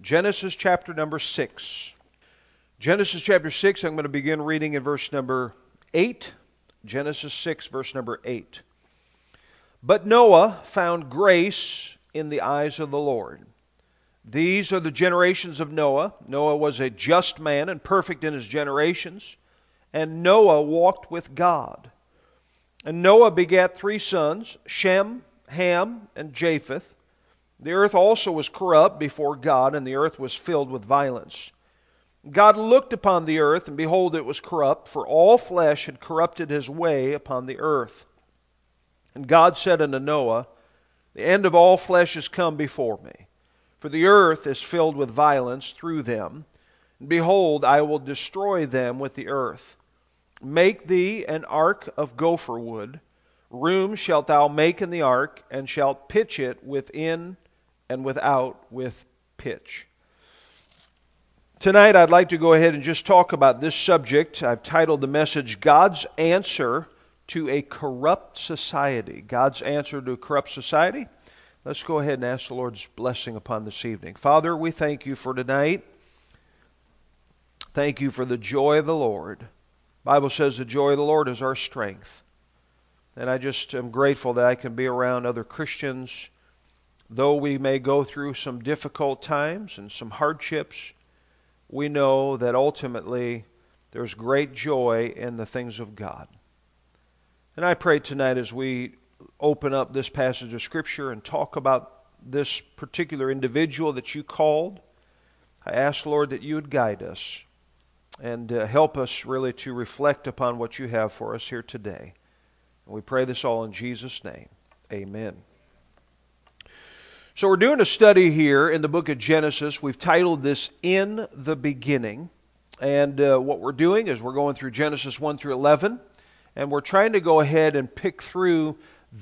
Genesis chapter number 6. Genesis chapter 6, I'm going to begin reading in verse number 8. Genesis 6, verse number 8. But Noah found grace in the eyes of the Lord. These are the generations of Noah. Noah was a just man and perfect in his generations. And Noah walked with God. And Noah begat three sons Shem, Ham, and Japheth. The earth also was corrupt before God, and the earth was filled with violence. God looked upon the earth, and behold, it was corrupt, for all flesh had corrupted his way upon the earth. And God said unto Noah, The end of all flesh is come before me, for the earth is filled with violence through them. And behold, I will destroy them with the earth. Make thee an ark of gopher wood. Room shalt thou make in the ark, and shalt pitch it within and without with pitch. Tonight, I'd like to go ahead and just talk about this subject. I've titled the message God's Answer to a Corrupt Society. God's Answer to a Corrupt Society. Let's go ahead and ask the Lord's blessing upon this evening. Father, we thank you for tonight. Thank you for the joy of the Lord. Bible says the joy of the Lord is our strength. And I just am grateful that I can be around other Christians. Though we may go through some difficult times and some hardships, we know that ultimately there's great joy in the things of God. And I pray tonight as we open up this passage of Scripture and talk about this particular individual that you called, I ask, Lord, that you would guide us and uh, help us really to reflect upon what you have for us here today. And we pray this all in Jesus' name. Amen. So, we're doing a study here in the book of Genesis. We've titled this In the Beginning. And uh, what we're doing is we're going through Genesis 1 through 11, and we're trying to go ahead and pick through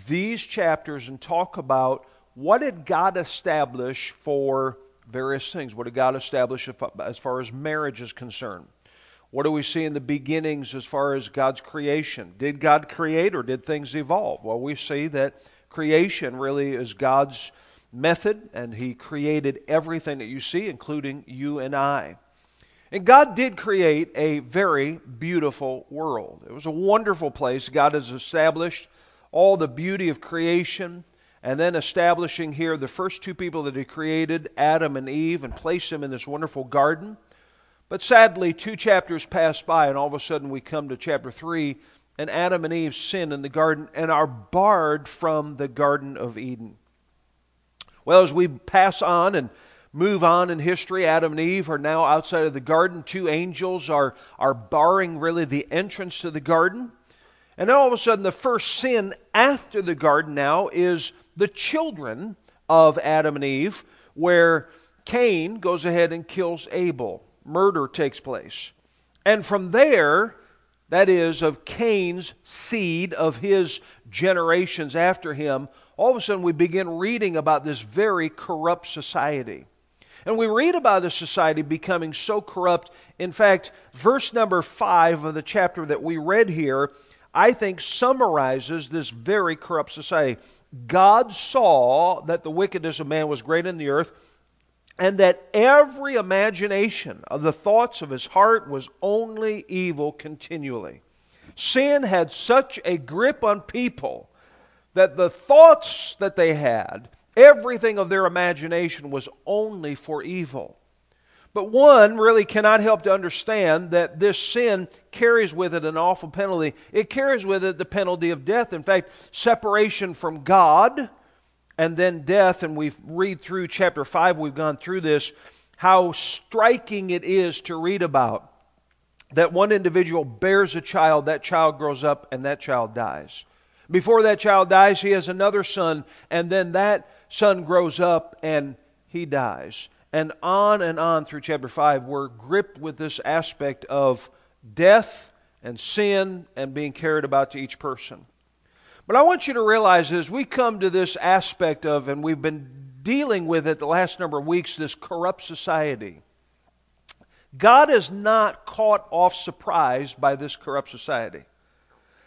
these chapters and talk about what did God establish for various things. What did God establish as far as marriage is concerned? What do we see in the beginnings as far as God's creation? Did God create or did things evolve? Well, we see that creation really is God's method, and He created everything that you see, including you and I. And God did create a very beautiful world. It was a wonderful place. God has established all the beauty of creation, and then establishing here the first two people that He created, Adam and Eve, and placed them in this wonderful garden. But sadly, two chapters pass by, and all of a sudden we come to chapter 3, and Adam and Eve sin in the garden and are barred from the Garden of Eden. Well, as we pass on and move on in history, Adam and Eve are now outside of the garden. Two angels are, are barring really the entrance to the garden. And then all of a sudden, the first sin after the garden now is the children of Adam and Eve, where Cain goes ahead and kills Abel. Murder takes place. And from there, that is, of Cain's seed, of his generations after him, all of a sudden we begin reading about this very corrupt society. And we read about this society becoming so corrupt. In fact, verse number five of the chapter that we read here, I think, summarizes this very corrupt society. God saw that the wickedness of man was great in the earth, and that every imagination of the thoughts of his heart was only evil continually. Sin had such a grip on people that the thoughts that they had, everything of their imagination was only for evil. But one really cannot help to understand that this sin carries with it an awful penalty. It carries with it the penalty of death. In fact, separation from God and then death. And we've read through chapter 5, we've gone through this, how striking it is to read about that one individual bears a child, that child grows up, and that child dies. Before that child dies, he has another son, and then that son grows up and he dies. And on and on through chapter 5, we're gripped with this aspect of death and sin and being carried about to each person. But I want you to realize as we come to this aspect of, and we've been dealing with it the last number of weeks, this corrupt society. God is not caught off surprise by this corrupt society.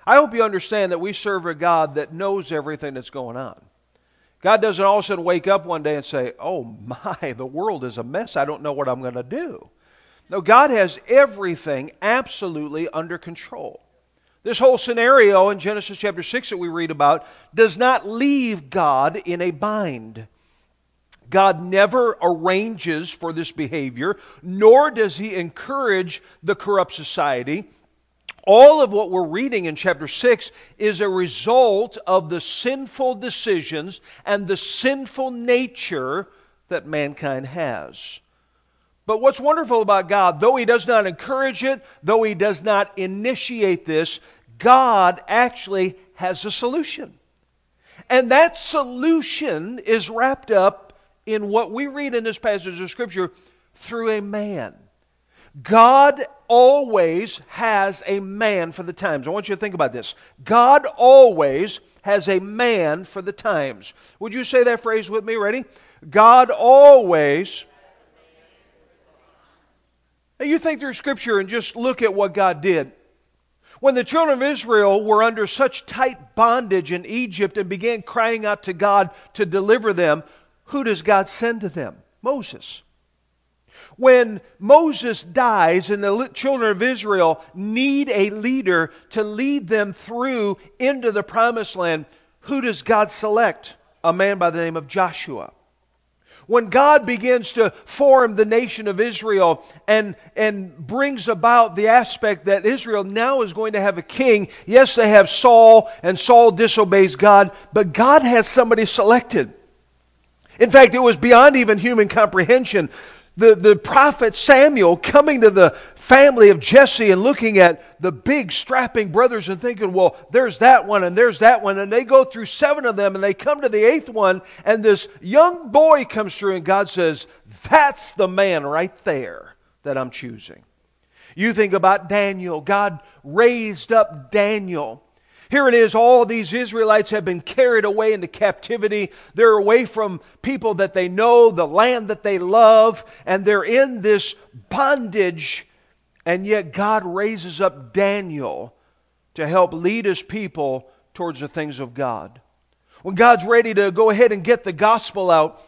I hope you understand that we serve a God that knows everything that's going on. God doesn't all of a sudden wake up one day and say, Oh my, the world is a mess. I don't know what I'm going to do. No, God has everything absolutely under control. This whole scenario in Genesis chapter 6 that we read about does not leave God in a bind. God never arranges for this behavior, nor does he encourage the corrupt society. All of what we're reading in chapter 6 is a result of the sinful decisions and the sinful nature that mankind has. But what's wonderful about God, though He does not encourage it, though He does not initiate this, God actually has a solution. And that solution is wrapped up in what we read in this passage of Scripture through a man. God always has a man for the times. I want you to think about this. God always has a man for the times. Would you say that phrase with me? Ready? God always. Now you think through Scripture and just look at what God did. When the children of Israel were under such tight bondage in Egypt and began crying out to God to deliver them, who does God send to them? Moses. When Moses dies and the children of Israel need a leader to lead them through into the promised land, who does God select? A man by the name of Joshua. When God begins to form the nation of Israel and, and brings about the aspect that Israel now is going to have a king, yes, they have Saul, and Saul disobeys God, but God has somebody selected. In fact, it was beyond even human comprehension. The, the prophet Samuel coming to the family of Jesse and looking at the big strapping brothers and thinking, well, there's that one and there's that one. And they go through seven of them and they come to the eighth one, and this young boy comes through, and God says, That's the man right there that I'm choosing. You think about Daniel. God raised up Daniel here it is, all these Israelites have been carried away into captivity. They're away from people that they know, the land that they love, and they're in this bondage. And yet God raises up Daniel to help lead his people towards the things of God. When God's ready to go ahead and get the gospel out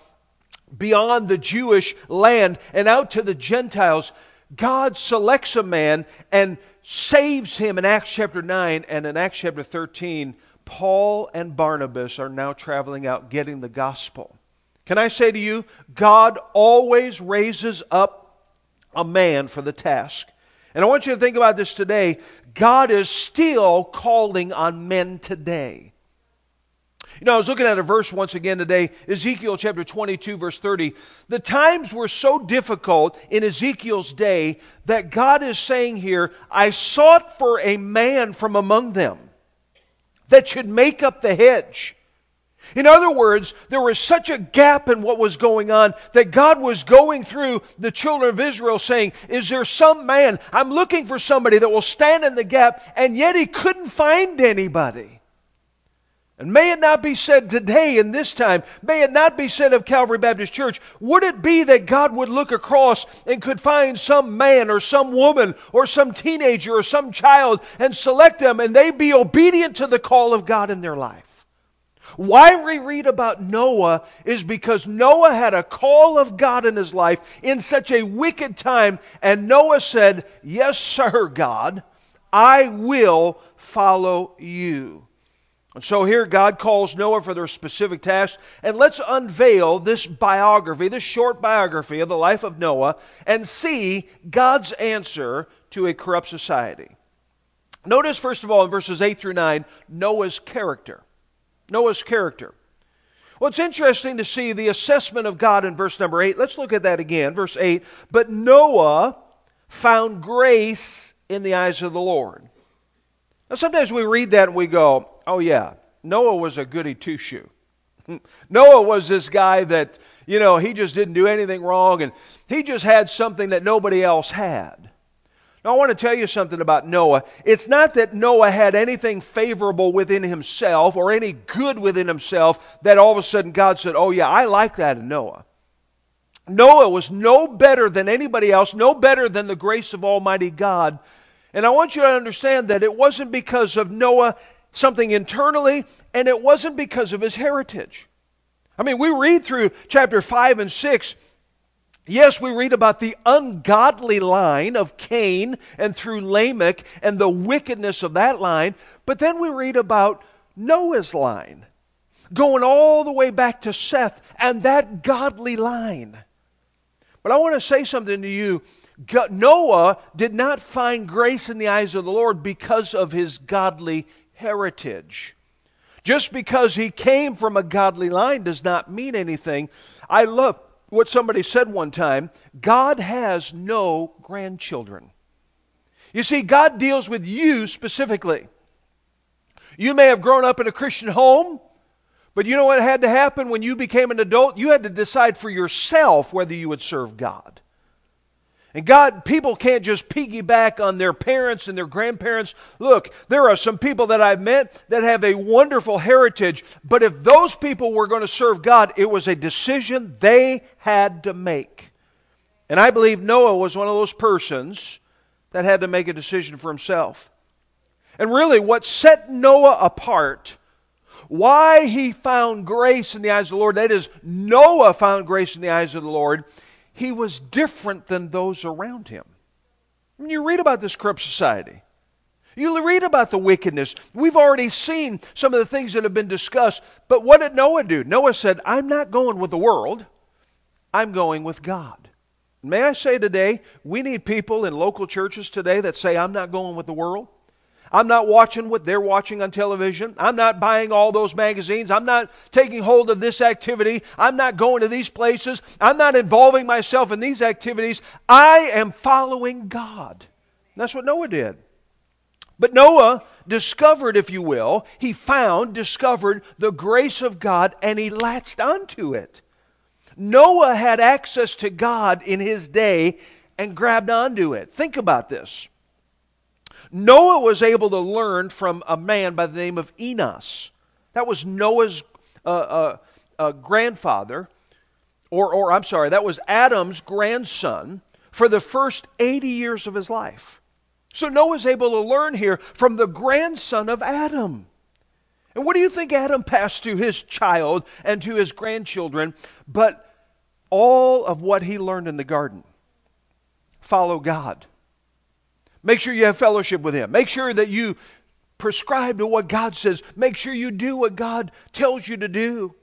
beyond the Jewish land and out to the Gentiles, God selects a man and saves him in Acts chapter 9 and in Acts chapter 13. Paul and Barnabas are now traveling out getting the gospel. Can I say to you, God always raises up a man for the task. And I want you to think about this today. God is still calling on men today. You know, I was looking at a verse once again today, Ezekiel chapter 22, verse 30. The times were so difficult in Ezekiel's day that God is saying here, I sought for a man from among them that should make up the hedge. In other words, there was such a gap in what was going on that God was going through the children of Israel saying, Is there some man? I'm looking for somebody that will stand in the gap, and yet he couldn't find anybody. And may it not be said today in this time, may it not be said of Calvary Baptist Church, would it be that God would look across and could find some man or some woman or some teenager or some child and select them and they be obedient to the call of God in their life? Why we read about Noah is because Noah had a call of God in his life in such a wicked time, and Noah said, Yes, sir, God, I will follow you. And so here God calls Noah for their specific task. And let's unveil this biography, this short biography of the life of Noah, and see God's answer to a corrupt society. Notice, first of all, in verses 8 through 9, Noah's character. Noah's character. Well, it's interesting to see the assessment of God in verse number 8. Let's look at that again. Verse 8. But Noah found grace in the eyes of the Lord. Now, sometimes we read that and we go, Oh, yeah. Noah was a goody two shoe. Noah was this guy that, you know, he just didn't do anything wrong and he just had something that nobody else had. Now, I want to tell you something about Noah. It's not that Noah had anything favorable within himself or any good within himself that all of a sudden God said, Oh, yeah, I like that in Noah. Noah was no better than anybody else, no better than the grace of Almighty God. And I want you to understand that it wasn't because of Noah something internally, and it wasn't because of his heritage. I mean, we read through chapter 5 and 6. Yes, we read about the ungodly line of Cain and through Lamech and the wickedness of that line, but then we read about Noah's line, going all the way back to Seth and that godly line. But I want to say something to you. Noah did not find grace in the eyes of the Lord because of his godly heritage. Just because he came from a godly line does not mean anything. I love what somebody said one time God has no grandchildren. You see, God deals with you specifically. You may have grown up in a Christian home, but you know what had to happen when you became an adult? You had to decide for yourself whether you would serve God. And God, people can't just piggyback on their parents and their grandparents. Look, there are some people that I've met that have a wonderful heritage, but if those people were going to serve God, it was a decision they had to make. And I believe Noah was one of those persons that had to make a decision for himself. And really, what set Noah apart, why he found grace in the eyes of the Lord, that is, Noah found grace in the eyes of the Lord, he was different than those around him. When you read about this corrupt society, you read about the wickedness. We've already seen some of the things that have been discussed. But what did Noah do? Noah said, I'm not going with the world, I'm going with God. May I say today, we need people in local churches today that say, I'm not going with the world. I'm not watching what they're watching on television. I'm not buying all those magazines. I'm not taking hold of this activity. I'm not going to these places. I'm not involving myself in these activities. I am following God. that's what Noah did. But Noah discovered, if you will, he found, discovered the grace of God, and he latched onto it. Noah had access to God in his day and grabbed onto it. Think about this. Noah was able to learn from a man by the name of Enos. That was Noah's uh, uh, uh, grandfather, or, or I'm sorry, that was Adam's grandson for the first 80 years of his life. So Noah's able to learn here from the grandson of Adam. And what do you think Adam passed to his child and to his grandchildren? But all of what he learned in the garden follow God. Make sure you have fellowship with Him. Make sure that you prescribe to what God says. Make sure you do what God tells you to do.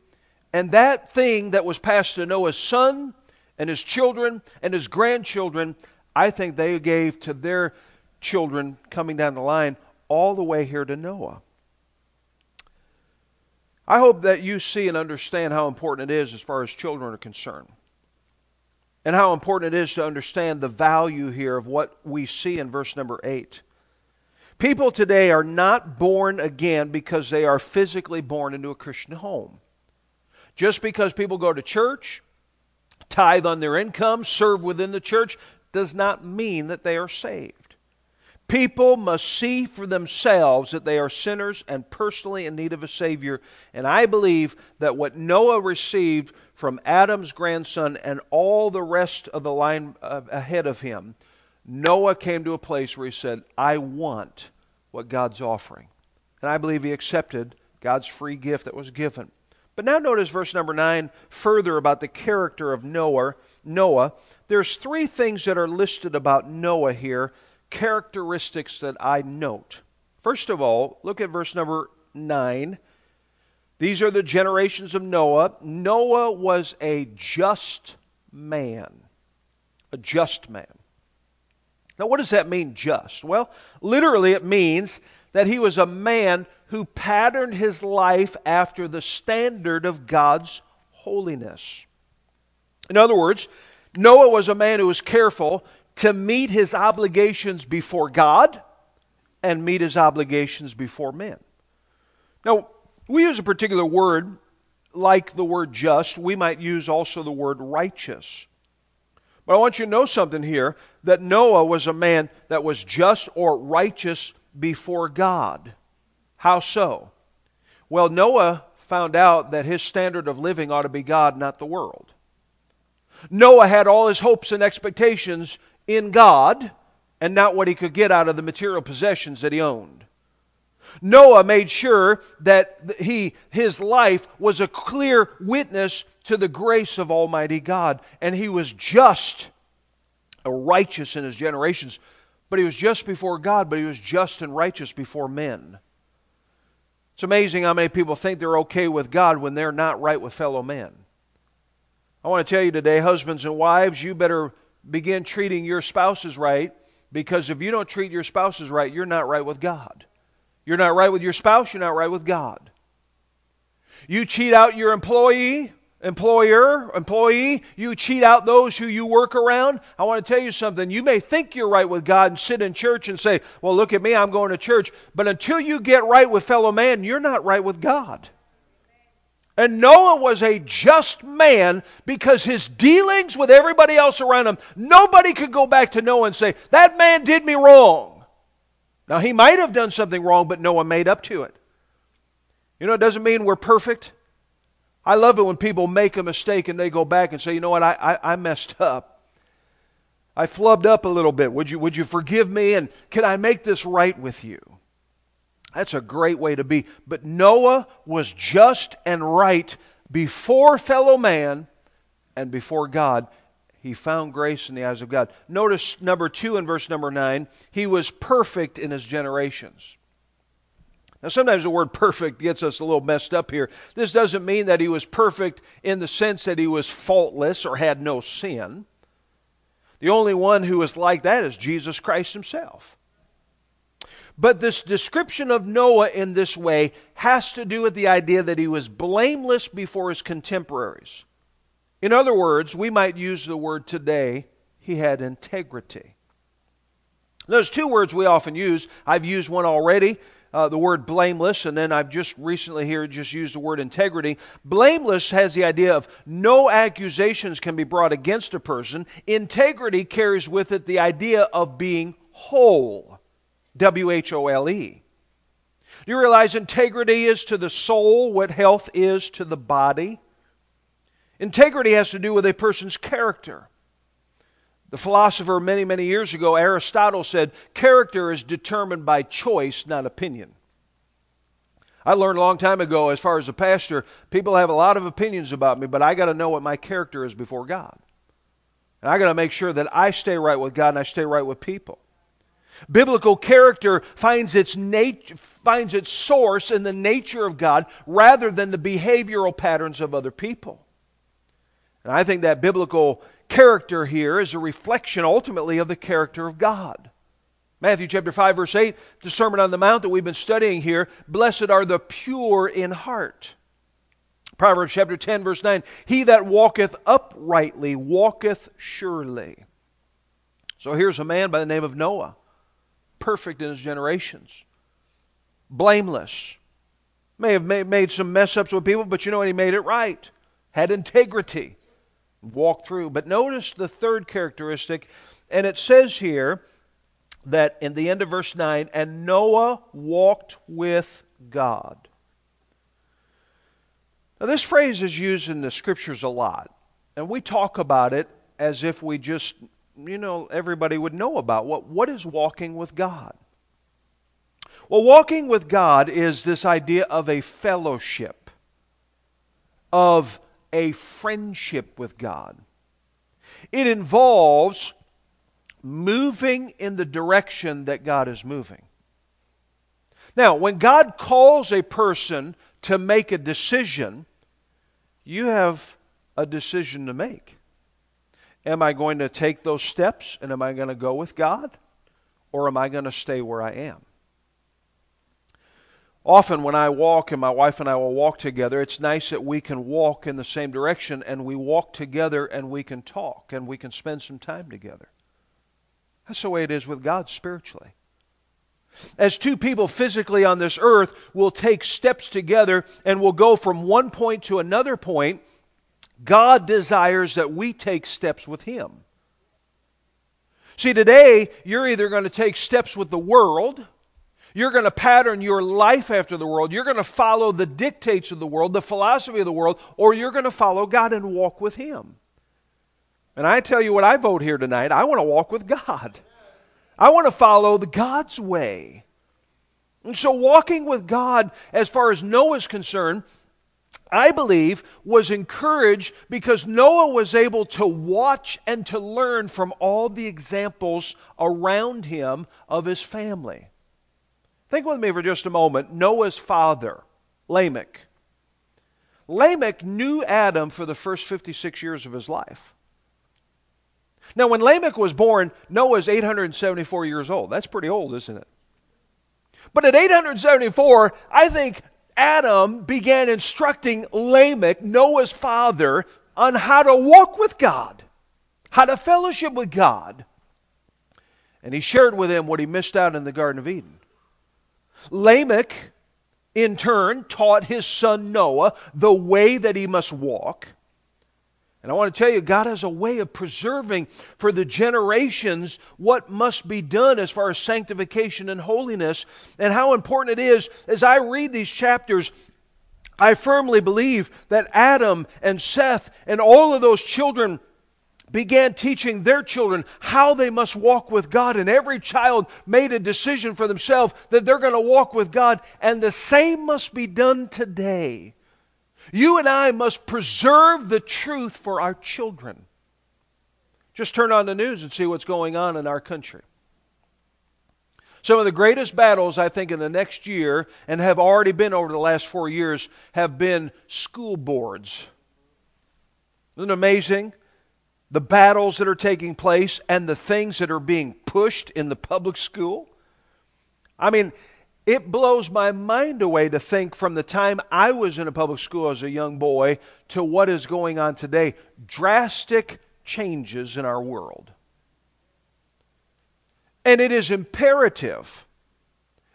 And that thing that was passed to Noah's son and his children and his grandchildren, I think they gave to their children coming down the line all the way here to Noah. I hope that you see and understand how important it is as far as children are concerned and how important it is to understand the value here of what we see in verse number 8. People today are not born again because they are physically born into a Christian home. Just because people go to church, tithe on their income, serve within the church, does not mean that they are saved. People must see for themselves that they are sinners and personally in need of a Savior. And I believe that what Noah received from Adam's grandson and all the rest of the line ahead of him, Noah came to a place where he said, I want what God's offering. And I believe he accepted God's free gift that was given. But now notice verse number 9 further about the character of Noah. Noah. There's three things that are listed about Noah here, characteristics that I note. First of all, look at verse number 9. These are the generations of Noah. Noah was a just man. A just man. Now, what does that mean, just? Well, literally, it means that he was a man who patterned his life after the standard of God's holiness. In other words, Noah was a man who was careful to meet his obligations before God and meet his obligations before men. Now, we use a particular word like the word just. We might use also the word righteous. But I want you to know something here that Noah was a man that was just or righteous before God. How so? Well, Noah found out that his standard of living ought to be God, not the world. Noah had all his hopes and expectations in God and not what he could get out of the material possessions that he owned. Noah made sure that he, his life was a clear witness to the grace of Almighty God. And he was just, righteous in his generations. But he was just before God, but he was just and righteous before men. It's amazing how many people think they're okay with God when they're not right with fellow men. I want to tell you today, husbands and wives, you better begin treating your spouses right because if you don't treat your spouses right, you're not right with God. You're not right with your spouse, you're not right with God. You cheat out your employee, employer, employee, you cheat out those who you work around. I want to tell you something. You may think you're right with God and sit in church and say, Well, look at me, I'm going to church. But until you get right with fellow man, you're not right with God. And Noah was a just man because his dealings with everybody else around him, nobody could go back to Noah and say, That man did me wrong. Now, he might have done something wrong, but Noah made up to it. You know, it doesn't mean we're perfect. I love it when people make a mistake and they go back and say, you know what, I, I, I messed up. I flubbed up a little bit. Would you, would you forgive me? And can I make this right with you? That's a great way to be. But Noah was just and right before fellow man and before God he found grace in the eyes of God. Notice number two in verse number nine, he was perfect in his generations. Now, sometimes the word perfect gets us a little messed up here. This doesn't mean that he was perfect in the sense that he was faultless or had no sin. The only one who is like that is Jesus Christ himself. But this description of Noah in this way has to do with the idea that he was blameless before his contemporaries. In other words, we might use the word today, he had integrity. Those two words we often use. I've used one already, uh, the word blameless, and then I've just recently here just used the word integrity. Blameless has the idea of no accusations can be brought against a person. Integrity carries with it the idea of being whole. W H O L E. Do you realize integrity is to the soul what health is to the body? Integrity has to do with a person's character. The philosopher many, many years ago, Aristotle, said, Character is determined by choice, not opinion. I learned a long time ago, as far as a pastor, people have a lot of opinions about me, but I got to know what my character is before God. And I got to make sure that I stay right with God and I stay right with people. Biblical character finds its, nat- finds its source in the nature of God rather than the behavioral patterns of other people. And I think that biblical character here is a reflection ultimately of the character of God. Matthew chapter 5 verse 8, the Sermon on the Mount that we've been studying here, blessed are the pure in heart. Proverbs chapter 10 verse 9, he that walketh uprightly walketh surely. So here's a man by the name of Noah, perfect in his generations, blameless. May have made some mess ups with people, but you know what? He made it right. Had integrity walk through. But notice the third characteristic, and it says here that in the end of verse 9, and Noah walked with God. Now, this phrase is used in the scriptures a lot, and we talk about it as if we just, you know, everybody would know about what, what is walking with God. Well, walking with God is this idea of a fellowship, of a friendship with God. It involves moving in the direction that God is moving. Now, when God calls a person to make a decision, you have a decision to make. Am I going to take those steps and am I going to go with God? Or am I going to stay where I am? Often, when I walk and my wife and I will walk together, it's nice that we can walk in the same direction and we walk together and we can talk and we can spend some time together. That's the way it is with God spiritually. As two people physically on this earth will take steps together and will go from one point to another point, God desires that we take steps with Him. See, today, you're either going to take steps with the world you're going to pattern your life after the world. You're going to follow the dictates of the world, the philosophy of the world, or you're going to follow God and walk with Him. And I tell you what I vote here tonight I want to walk with God. I want to follow the God's way. And so, walking with God, as far as Noah is concerned, I believe, was encouraged because Noah was able to watch and to learn from all the examples around him of his family. Think with me for just a moment. Noah's father, Lamech. Lamech knew Adam for the first 56 years of his life. Now, when Lamech was born, Noah is 874 years old. That's pretty old, isn't it? But at 874, I think Adam began instructing Lamech, Noah's father, on how to walk with God, how to fellowship with God. And he shared with him what he missed out in the Garden of Eden. Lamech, in turn, taught his son Noah the way that he must walk. And I want to tell you, God has a way of preserving for the generations what must be done as far as sanctification and holiness, and how important it is. As I read these chapters, I firmly believe that Adam and Seth and all of those children began teaching their children how they must walk with God, and every child made a decision for themselves that they're going to walk with God, and the same must be done today. You and I must preserve the truth for our children. Just turn on the news and see what's going on in our country. Some of the greatest battles, I think, in the next year, and have already been over the last four years, have been school boards. Isn't it amazing? The battles that are taking place and the things that are being pushed in the public school. I mean, it blows my mind away to think from the time I was in a public school as a young boy to what is going on today. Drastic changes in our world. And it is imperative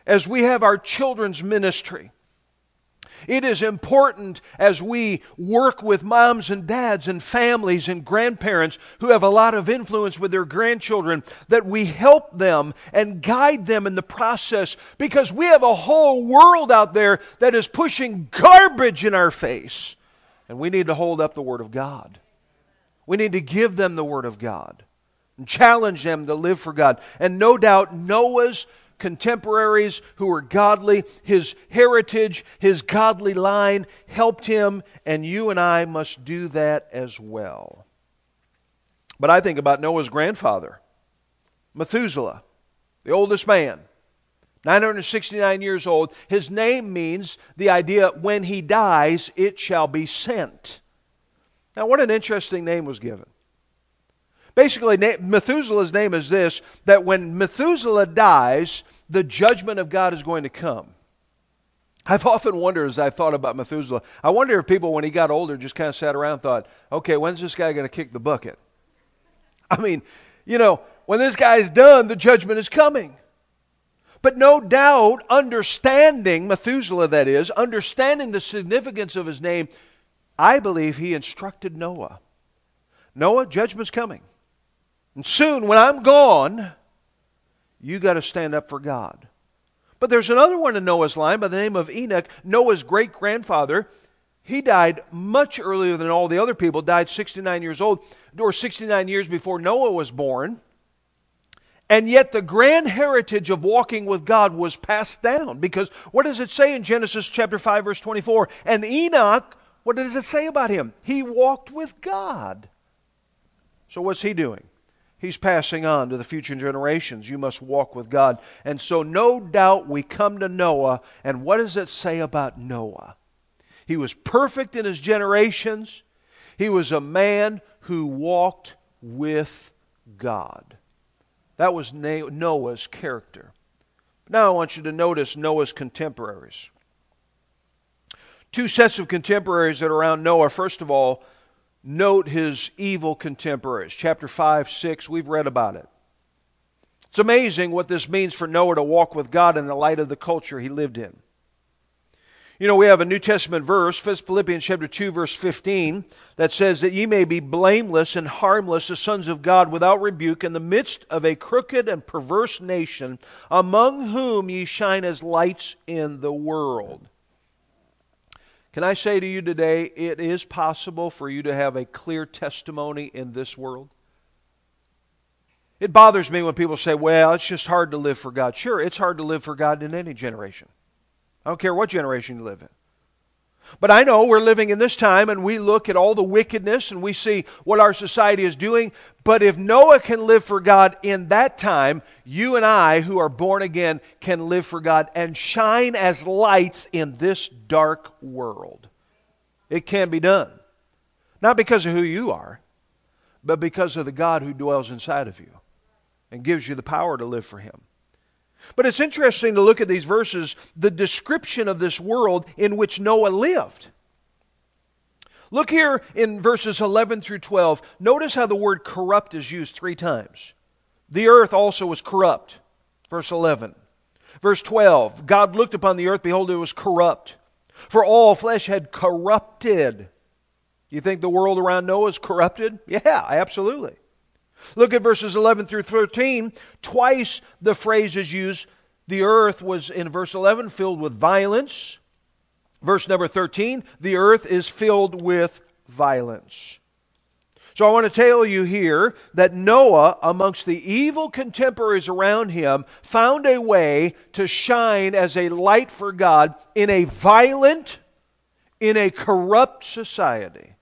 as we have our children's ministry it is important as we work with moms and dads and families and grandparents who have a lot of influence with their grandchildren that we help them and guide them in the process because we have a whole world out there that is pushing garbage in our face. And we need to hold up the Word of God. We need to give them the Word of God and challenge them to live for God. And no doubt, Noah's contemporaries who were godly. His heritage, his godly line helped him, and you and I must do that as well. But I think about Noah's grandfather, Methuselah, the oldest man. 969 years old. His name means the idea when he dies, it shall be sent. Now, what an interesting name was given. Basically, Methuselah's name is this that when Methuselah dies, the judgment of God is going to come. I've often wondered as I thought about Methuselah, I wonder if people, when he got older, just kind of sat around and thought, okay, when's this guy going to kick the bucket? I mean, you know, when this guy's done, the judgment is coming. But no doubt, understanding, Methuselah that is, understanding the significance of his name, I believe he instructed Noah Noah, judgment's coming. And soon, when I'm gone, you got to stand up for God. But there's another one in Noah's line by the name of Enoch, Noah's great grandfather. He died much earlier than all the other people, died 69 years old, or 69 years before Noah was born. And yet the grand heritage of walking with God was passed down. Because what does it say in Genesis chapter 5, verse 24? And Enoch, what does it say about him? He walked with God. So what's he doing? He's passing on to the future generations. You must walk with God. And so, no doubt, we come to Noah, and what does it say about Noah? He was perfect in his generations, he was a man who walked with God. That was Noah's character. Now, I want you to notice Noah's contemporaries. Two sets of contemporaries that are around Noah. First of all, note his evil contemporaries. Chapter 5, 6, we've read about it. It's amazing what this means for Noah to walk with God in the light of the culture he lived in. You know, we have a New Testament verse, Philippians chapter 2, verse 15, that says that ye may be blameless and harmless as sons of God without rebuke in the midst of a crooked and perverse nation, among whom ye shine as lights in the world. Can I say to you today, it is possible for you to have a clear testimony in this world? It bothers me when people say, well, it's just hard to live for God. Sure, it's hard to live for God in any generation. I don't care what generation you live in. But I know we're living in this time and we look at all the wickedness and we see what our society is doing. But if Noah can live for God in that time, you and I, who are born again, can live for God and shine as lights in this dark world. It can be done. Not because of who you are, but because of the God who dwells inside of you and gives you the power to live for Him. But it's interesting to look at these verses, the description of this world in which Noah lived. Look here in verses 11 through 12. Notice how the word corrupt is used three times. The earth also was corrupt. Verse 11. Verse 12 God looked upon the earth, behold, it was corrupt. For all flesh had corrupted. You think the world around Noah is corrupted? Yeah, absolutely. Look at verses 11 through 13. Twice the phrase is used. The earth was, in verse 11, filled with violence. Verse number 13, the earth is filled with violence. So I want to tell you here that Noah, amongst the evil contemporaries around him, found a way to shine as a light for God in a violent, in a corrupt society.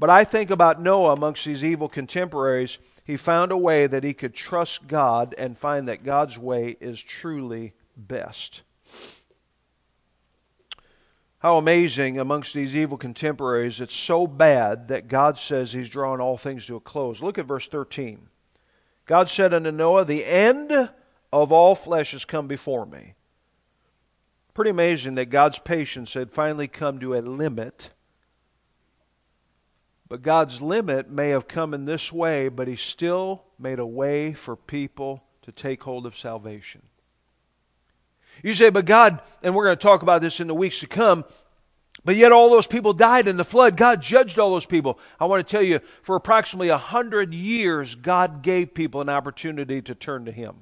But I think about Noah amongst these evil contemporaries. He found a way that he could trust God and find that God's way is truly best. How amazing amongst these evil contemporaries, it's so bad that God says he's drawing all things to a close. Look at verse 13. God said unto Noah, The end of all flesh has come before me. Pretty amazing that God's patience had finally come to a limit but God's limit may have come in this way, but He still made a way for people to take hold of salvation. You say, but God, and we're going to talk about this in the weeks to come, but yet all those people died in the flood. God judged all those people. I want to tell you, for approximately a hundred years, God gave people an opportunity to turn to Him.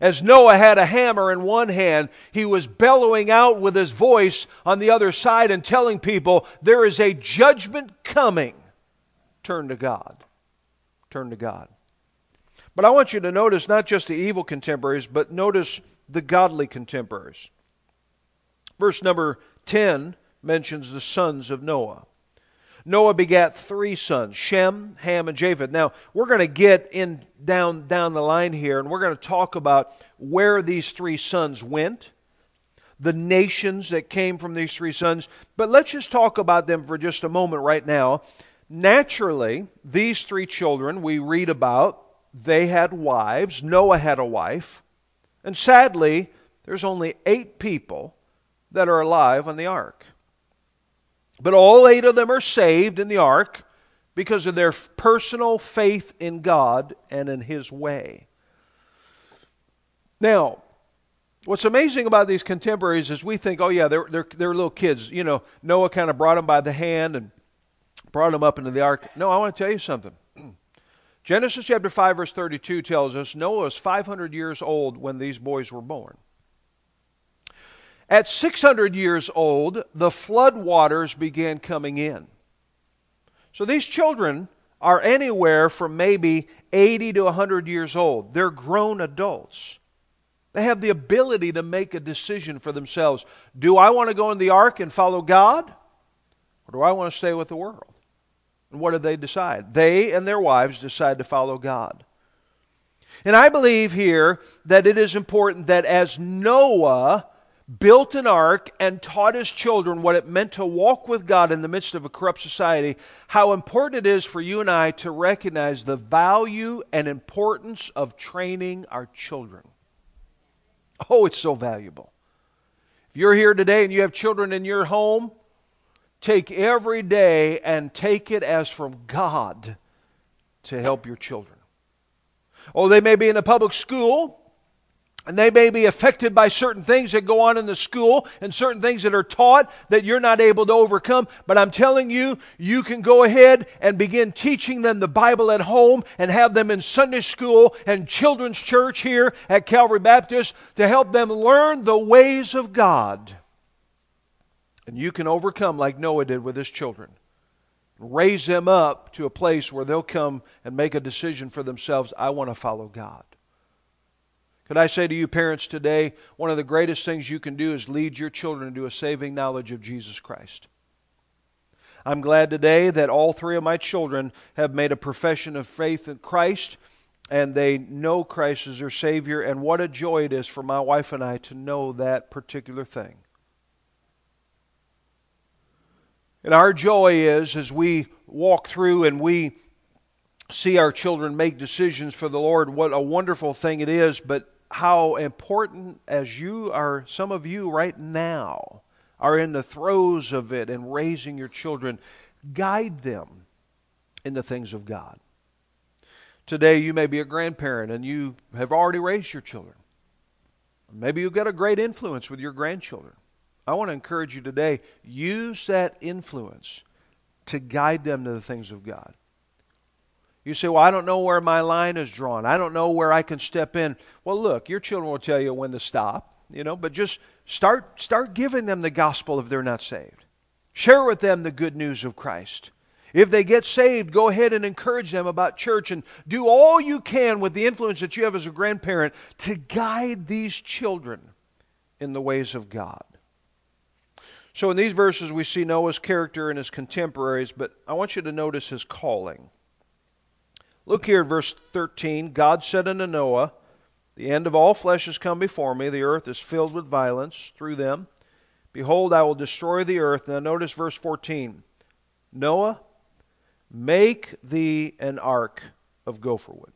As Noah had a hammer in one hand, he was bellowing out with his voice on the other side and telling people, There is a judgment coming. Turn to God. Turn to God. But I want you to notice not just the evil contemporaries, but notice the godly contemporaries. Verse number 10 mentions the sons of Noah. Noah begat three sons, Shem, Ham, and Japheth. Now, we're going to get in down, down the line here, and we're going to talk about where these three sons went, the nations that came from these three sons. But let's just talk about them for just a moment right now. Naturally, these three children we read about, they had wives. Noah had a wife. And sadly, there's only eight people that are alive on the ark. But all eight of them are saved in the ark because of their personal faith in God and in His way. Now, what's amazing about these contemporaries is we think, oh, yeah, they're, they're, they're little kids. You know, Noah kind of brought them by the hand and brought them up into the ark. No, I want to tell you something. Genesis chapter 5, verse 32 tells us Noah was 500 years old when these boys were born. At 600 years old, the flood waters began coming in. So these children are anywhere from maybe 80 to 100 years old. They're grown adults. They have the ability to make a decision for themselves. Do I want to go in the ark and follow God? Or do I want to stay with the world? And what did they decide? They and their wives decide to follow God. And I believe here that it is important that as Noah built an ark and taught his children what it meant to walk with God in the midst of a corrupt society, how important it is for you and I to recognize the value and importance of training our children. Oh, it's so valuable. If you're here today and you have children in your home, take every day and take it as from God to help your children. Oh, they may be in a public school and they may be affected by certain things that go on in the school and certain things that are taught that you're not able to overcome. But I'm telling you, you can go ahead and begin teaching them the Bible at home and have them in Sunday school and children's church here at Calvary Baptist to help them learn the ways of God. And you can overcome like Noah did with his children. raise them up to a place where they'll come and make a decision for themselves I want to follow God. Could I say to you, parents, today, one of the greatest things you can do is lead your children to a saving knowledge of Jesus Christ. I'm glad today that all three of my children have made a profession of faith in Christ and they know Christ as their Savior, and what a joy it is for my wife and I to know that particular thing. And our joy is as we walk through and we see our children make decisions for the Lord, what a wonderful thing it is, but how important as you are, some of you right now are in the throes of it and raising your children, guide them in the things of God. Today, you may be a grandparent and you have already raised your children. Maybe you've got a great influence with your grandchildren. I want to encourage you today use that influence to guide them to the things of God. You say, Well, I don't know where my line is drawn. I don't know where I can step in. Well, look, your children will tell you when to stop, you know, but just start start giving them the gospel if they're not saved. Share with them the good news of Christ. If they get saved, go ahead and encourage them about church and do all you can with the influence that you have as a grandparent to guide these children in the ways of God. So, in these verses, we see Noah's character and his contemporaries, but I want you to notice his calling. Look here at verse 13. God said unto Noah, The end of all flesh has come before me. The earth is filled with violence through them. Behold, I will destroy the earth. Now, notice verse 14. Noah, make thee an ark of gopher wood.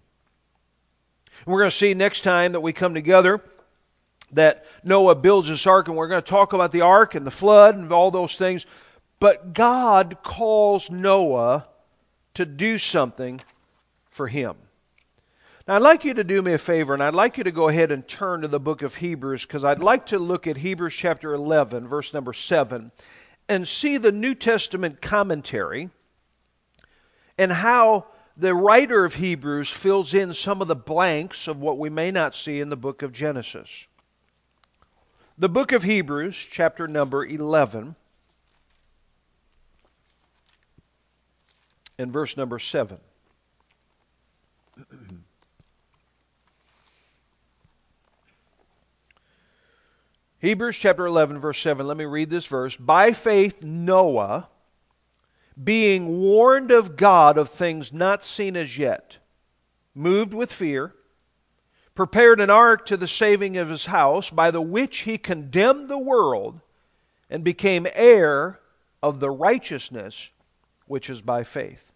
And we're going to see next time that we come together that Noah builds this ark, and we're going to talk about the ark and the flood and all those things. But God calls Noah to do something for him. Now, I'd like you to do me a favor, and I'd like you to go ahead and turn to the book of Hebrews, because I'd like to look at Hebrews chapter 11, verse number 7, and see the New Testament commentary and how the writer of Hebrews fills in some of the blanks of what we may not see in the book of Genesis. The book of Hebrews, chapter number 11, and verse number 7. Hebrews chapter 11, verse 7. Let me read this verse. By faith, Noah, being warned of God of things not seen as yet, moved with fear, prepared an ark to the saving of his house, by the which he condemned the world and became heir of the righteousness which is by faith.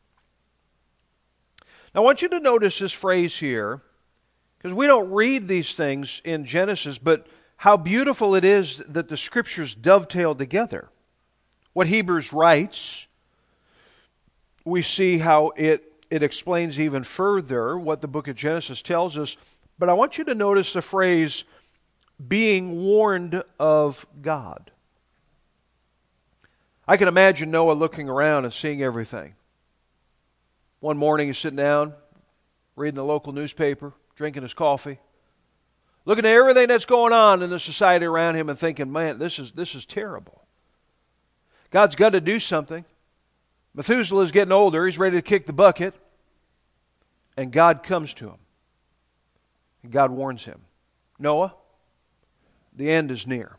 Now, I want you to notice this phrase here, because we don't read these things in Genesis, but how beautiful it is that the scriptures dovetail together. What Hebrews writes, we see how it, it explains even further what the book of Genesis tells us. But I want you to notice the phrase, being warned of God. I can imagine Noah looking around and seeing everything. One morning he's sitting down, reading the local newspaper, drinking his coffee, looking at everything that's going on in the society around him and thinking, man, this is, this is terrible. God's got to do something. Methuselah is getting older. He's ready to kick the bucket. And God comes to him. And God warns him Noah, the end is near.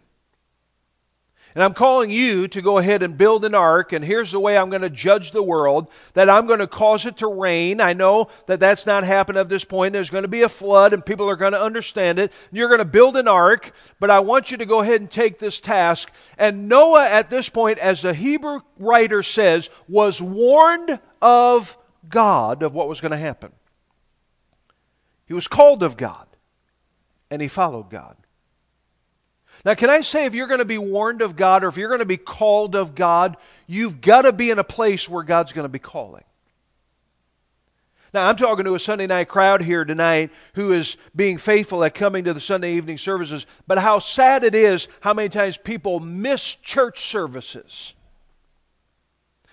And I'm calling you to go ahead and build an ark, and here's the way I'm going to judge the world that I'm going to cause it to rain. I know that that's not happened at this point. There's going to be a flood, and people are going to understand it. You're going to build an ark, but I want you to go ahead and take this task. And Noah, at this point, as the Hebrew writer says, was warned of God of what was going to happen. He was called of God, and he followed God. Now, can I say if you're going to be warned of God or if you're going to be called of God, you've got to be in a place where God's going to be calling. Now, I'm talking to a Sunday night crowd here tonight who is being faithful at coming to the Sunday evening services, but how sad it is how many times people miss church services.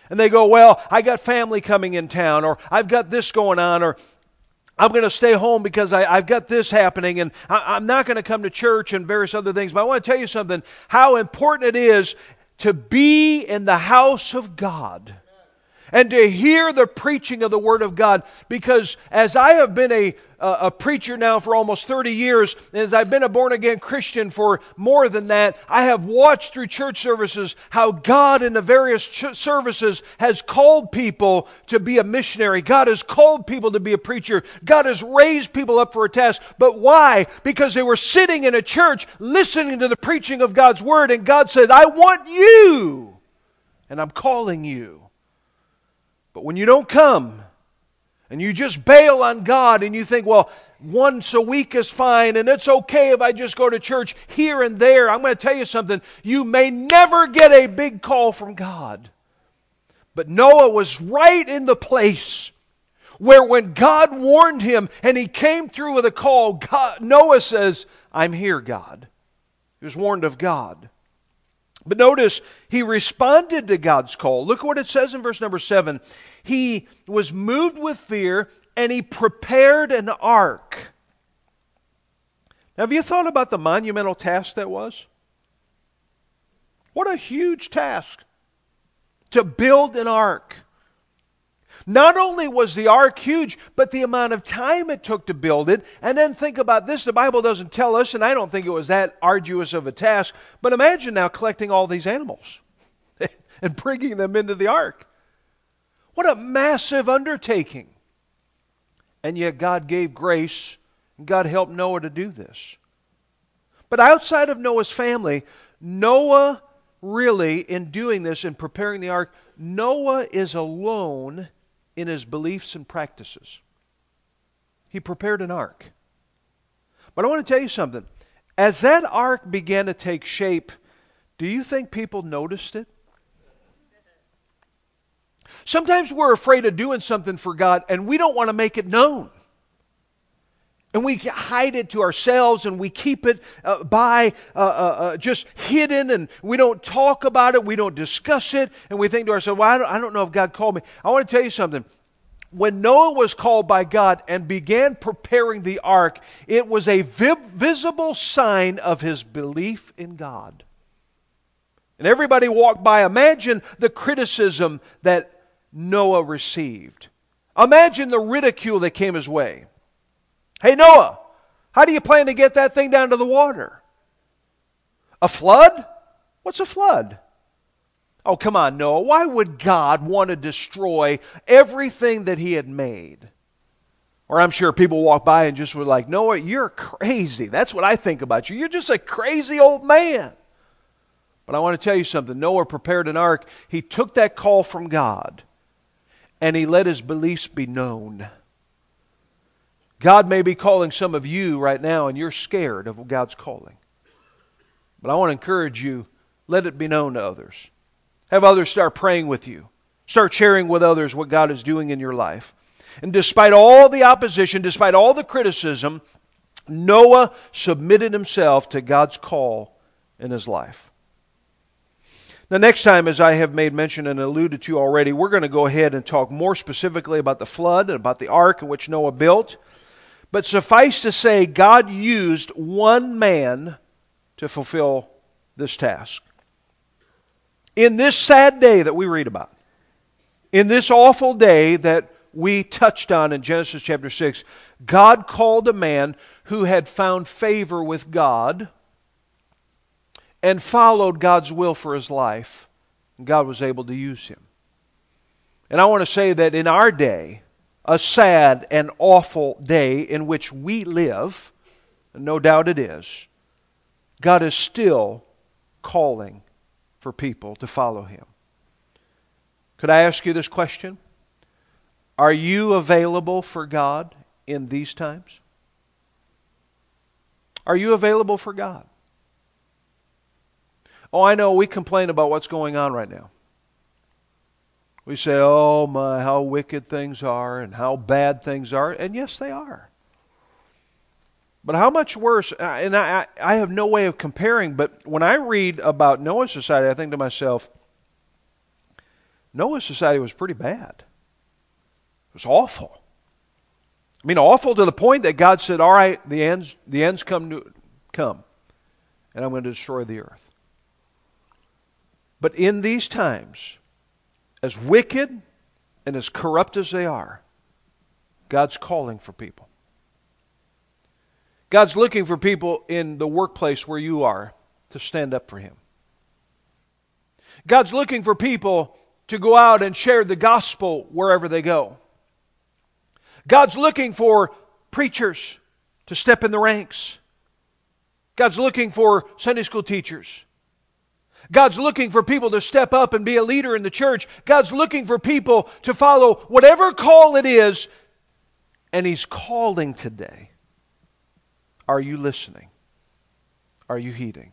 And they go, Well, I got family coming in town, or I've got this going on, or I'm going to stay home because I, have got this happening and I, I'm not going to come to church and various other things. But I want to tell you something how important it is to be in the house of God. And to hear the preaching of the Word of God. Because as I have been a, a preacher now for almost 30 years, as I've been a born again Christian for more than that, I have watched through church services how God in the various ch- services has called people to be a missionary. God has called people to be a preacher. God has raised people up for a task. But why? Because they were sitting in a church listening to the preaching of God's Word, and God said, I want you, and I'm calling you. But when you don't come and you just bail on God and you think, well, once a week is fine and it's okay if I just go to church here and there, I'm going to tell you something. You may never get a big call from God. But Noah was right in the place where when God warned him and he came through with a call, God, Noah says, I'm here, God. He was warned of God. But notice, he responded to God's call. Look what it says in verse number seven. He was moved with fear and he prepared an ark. Now, have you thought about the monumental task that was? What a huge task to build an ark. Not only was the ark huge, but the amount of time it took to build it. And then think about this the Bible doesn't tell us, and I don't think it was that arduous of a task, but imagine now collecting all these animals and bringing them into the ark. What a massive undertaking. And yet God gave grace, and God helped Noah to do this. But outside of Noah's family, Noah really, in doing this and preparing the ark, Noah is alone in his beliefs and practices. He prepared an ark. But I want to tell you something. As that ark began to take shape, do you think people noticed it? Sometimes we're afraid of doing something for God and we don't want to make it known. And we hide it to ourselves and we keep it uh, by uh, uh, uh, just hidden and we don't talk about it, we don't discuss it, and we think to ourselves, well, I don't, I don't know if God called me. I want to tell you something. When Noah was called by God and began preparing the ark, it was a vi- visible sign of his belief in God. And everybody walked by. Imagine the criticism that Noah received. Imagine the ridicule that came his way. Hey, Noah, how do you plan to get that thing down to the water? A flood? What's a flood? Oh, come on, Noah. Why would God want to destroy everything that he had made? Or I'm sure people walk by and just were like, Noah, you're crazy. That's what I think about you. You're just a crazy old man. But I want to tell you something. Noah prepared an ark. He took that call from God and he let his beliefs be known. God may be calling some of you right now, and you're scared of God's calling. But I want to encourage you let it be known to others. Have others start praying with you, start sharing with others what God is doing in your life. And despite all the opposition, despite all the criticism, Noah submitted himself to God's call in his life. The next time, as I have made mention and alluded to already, we're going to go ahead and talk more specifically about the flood and about the ark in which Noah built. But suffice to say, God used one man to fulfill this task. In this sad day that we read about, in this awful day that we touched on in Genesis chapter 6, God called a man who had found favor with God and followed God's will for his life. And God was able to use him. And I want to say that in our day, a sad and awful day in which we live, no doubt it is, God is still calling for people to follow Him. Could I ask you this question? Are you available for God in these times? Are you available for God? Oh, I know we complain about what's going on right now. We say, oh my, how wicked things are and how bad things are. And yes, they are. But how much worse, uh, and I, I have no way of comparing, but when I read about Noah's society, I think to myself, Noah's society was pretty bad. It was awful. I mean, awful to the point that God said, all right, the ends, the ends come, to, come, and I'm going to destroy the earth. But in these times, as wicked and as corrupt as they are, God's calling for people. God's looking for people in the workplace where you are to stand up for Him. God's looking for people to go out and share the gospel wherever they go. God's looking for preachers to step in the ranks. God's looking for Sunday school teachers. God's looking for people to step up and be a leader in the church. God's looking for people to follow whatever call it is, and He's calling today. Are you listening? Are you heeding?